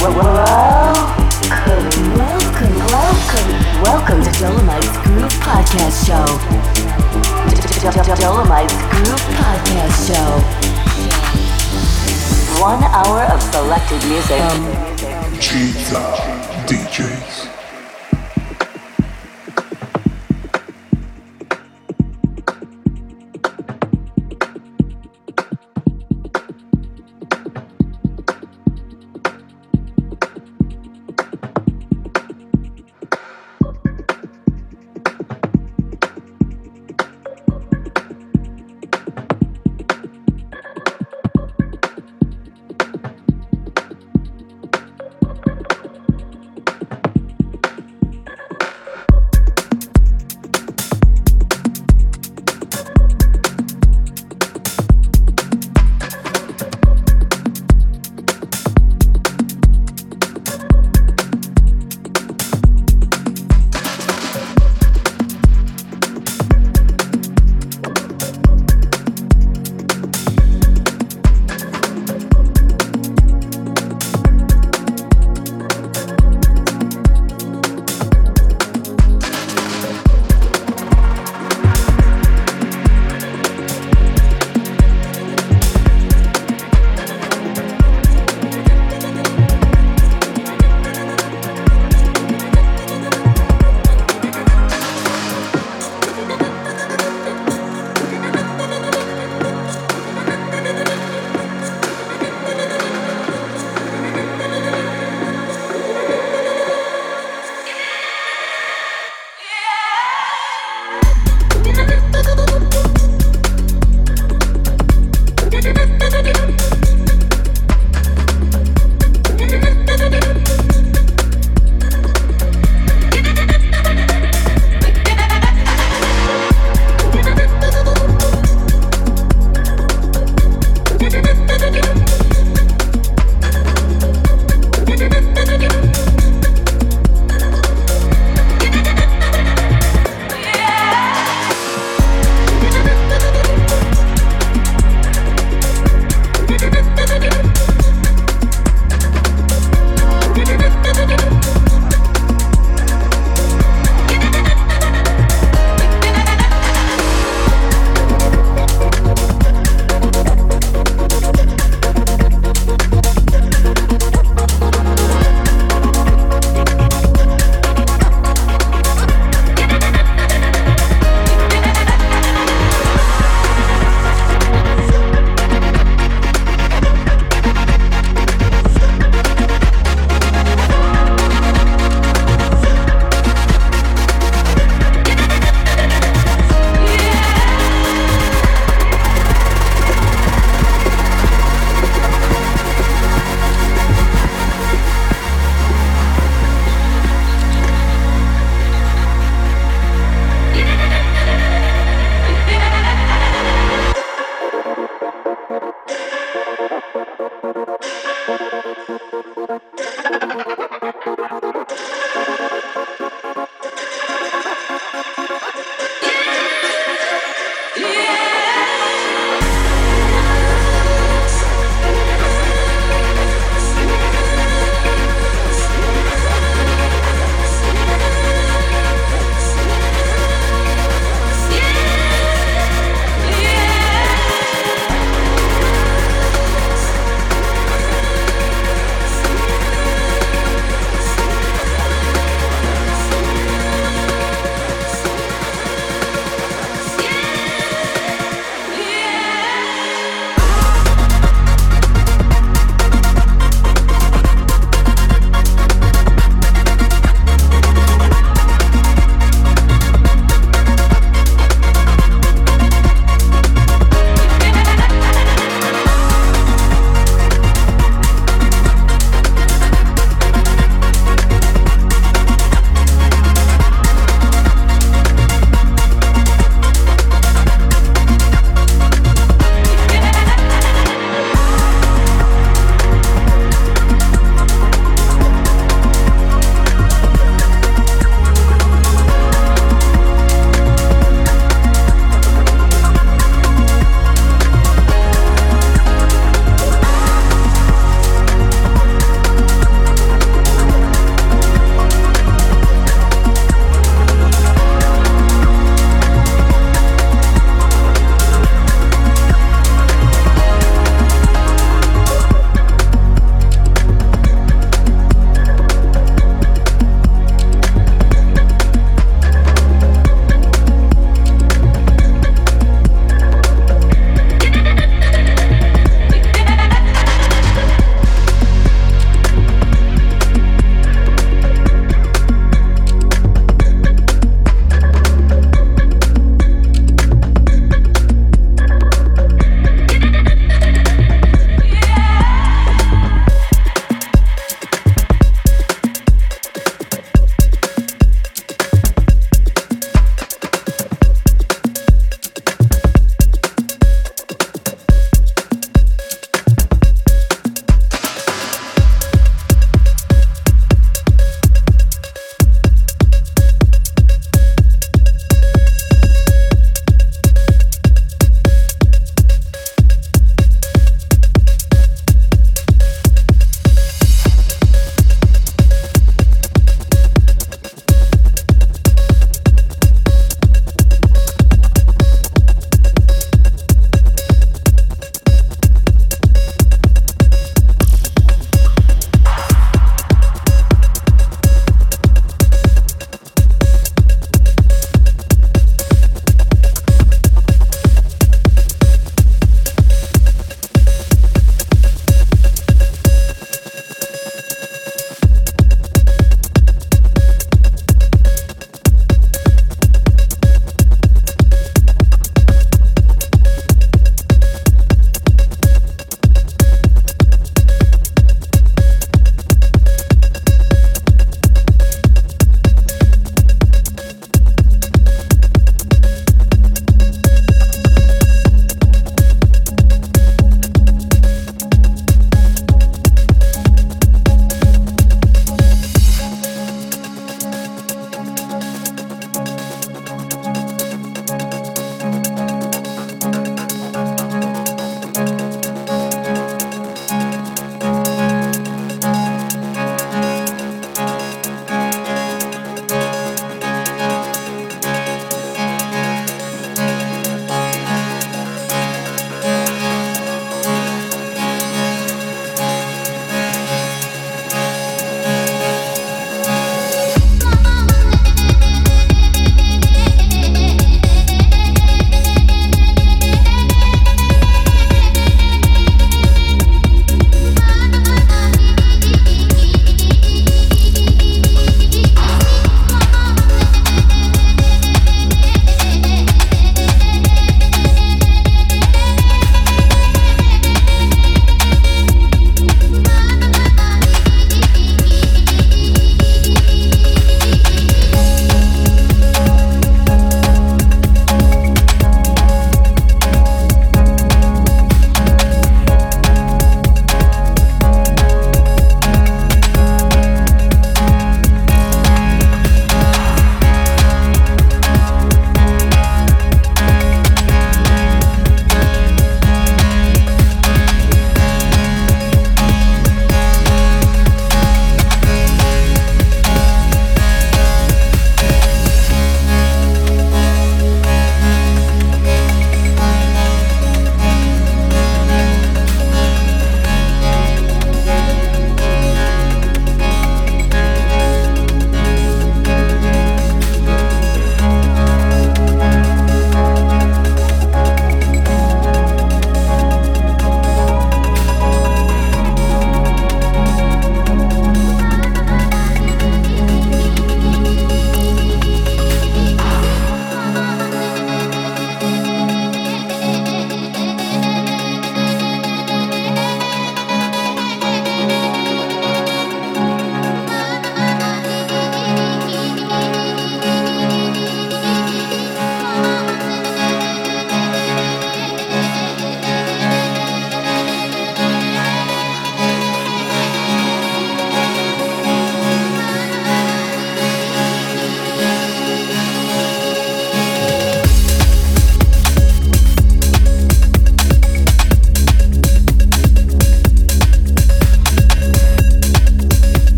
welcome, welcome, welcome to Dolomites Groove Podcast Show. Dolomites Groove Podcast Show. One hour of selected music. Um, gizA DJs.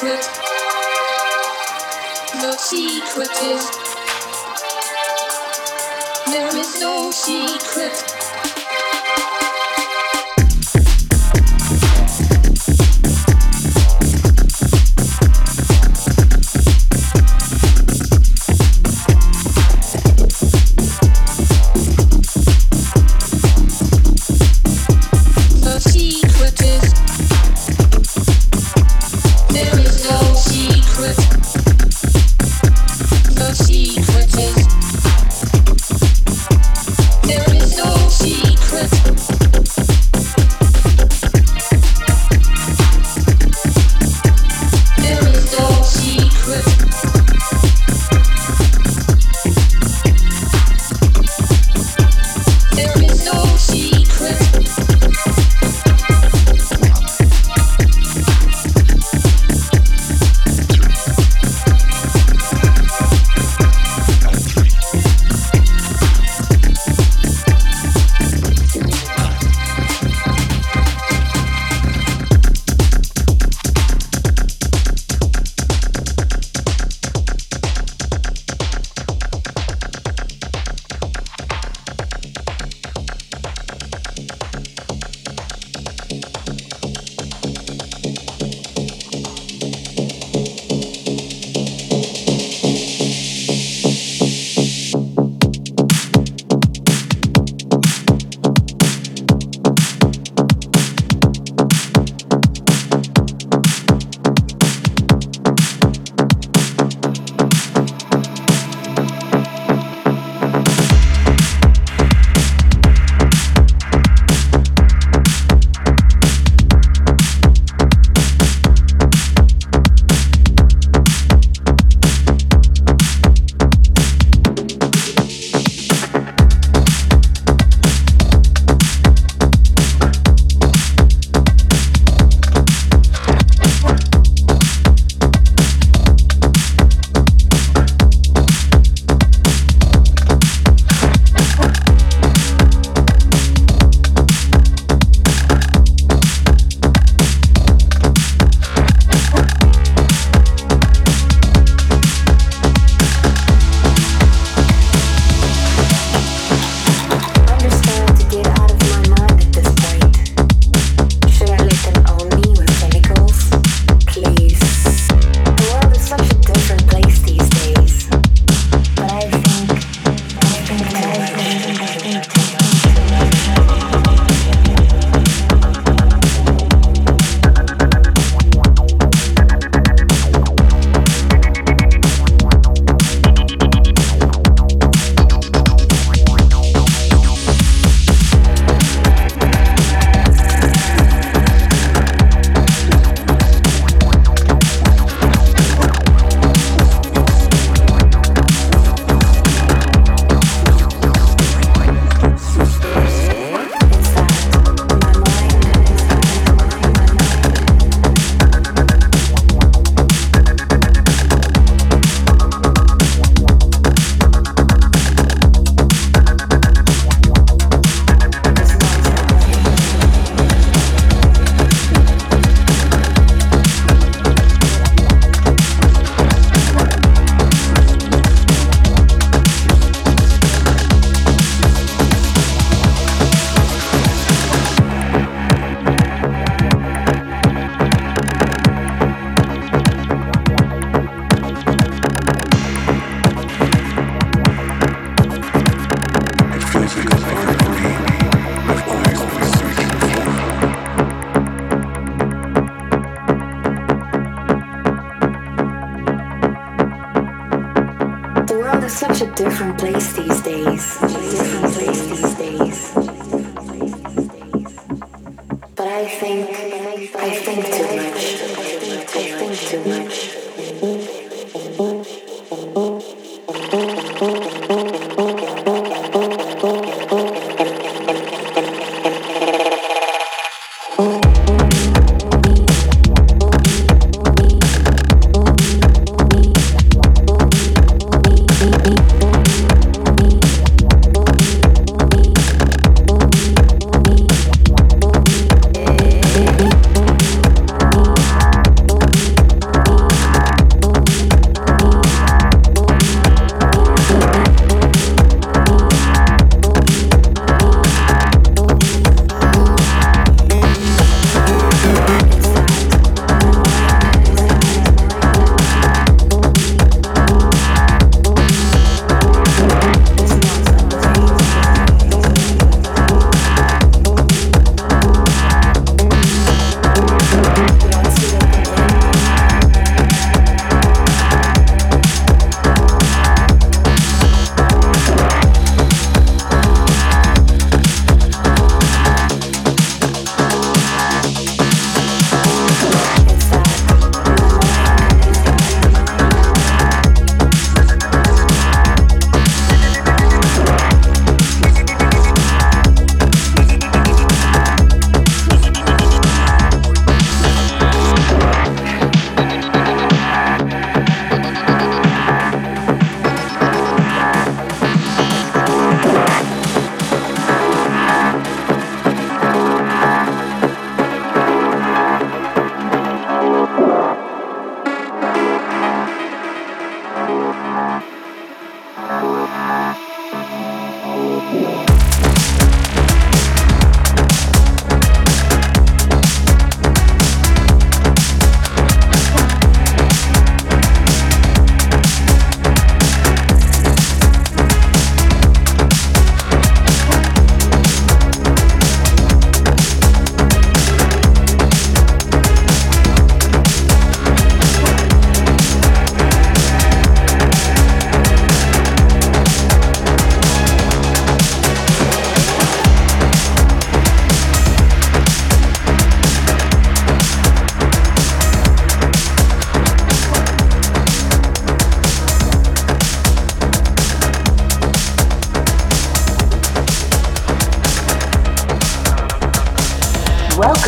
Secret. The secret is there is no secret.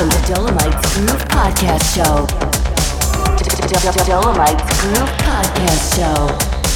Welcome to Dolomites Groove Podcast Show. The Dolomites Groove Podcast Show.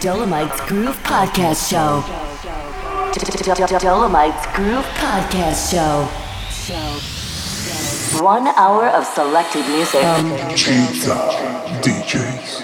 Dolomites Groove Podcast Show. Dolomites Groove Podcast Show. One hour of selected music. gizA DJs.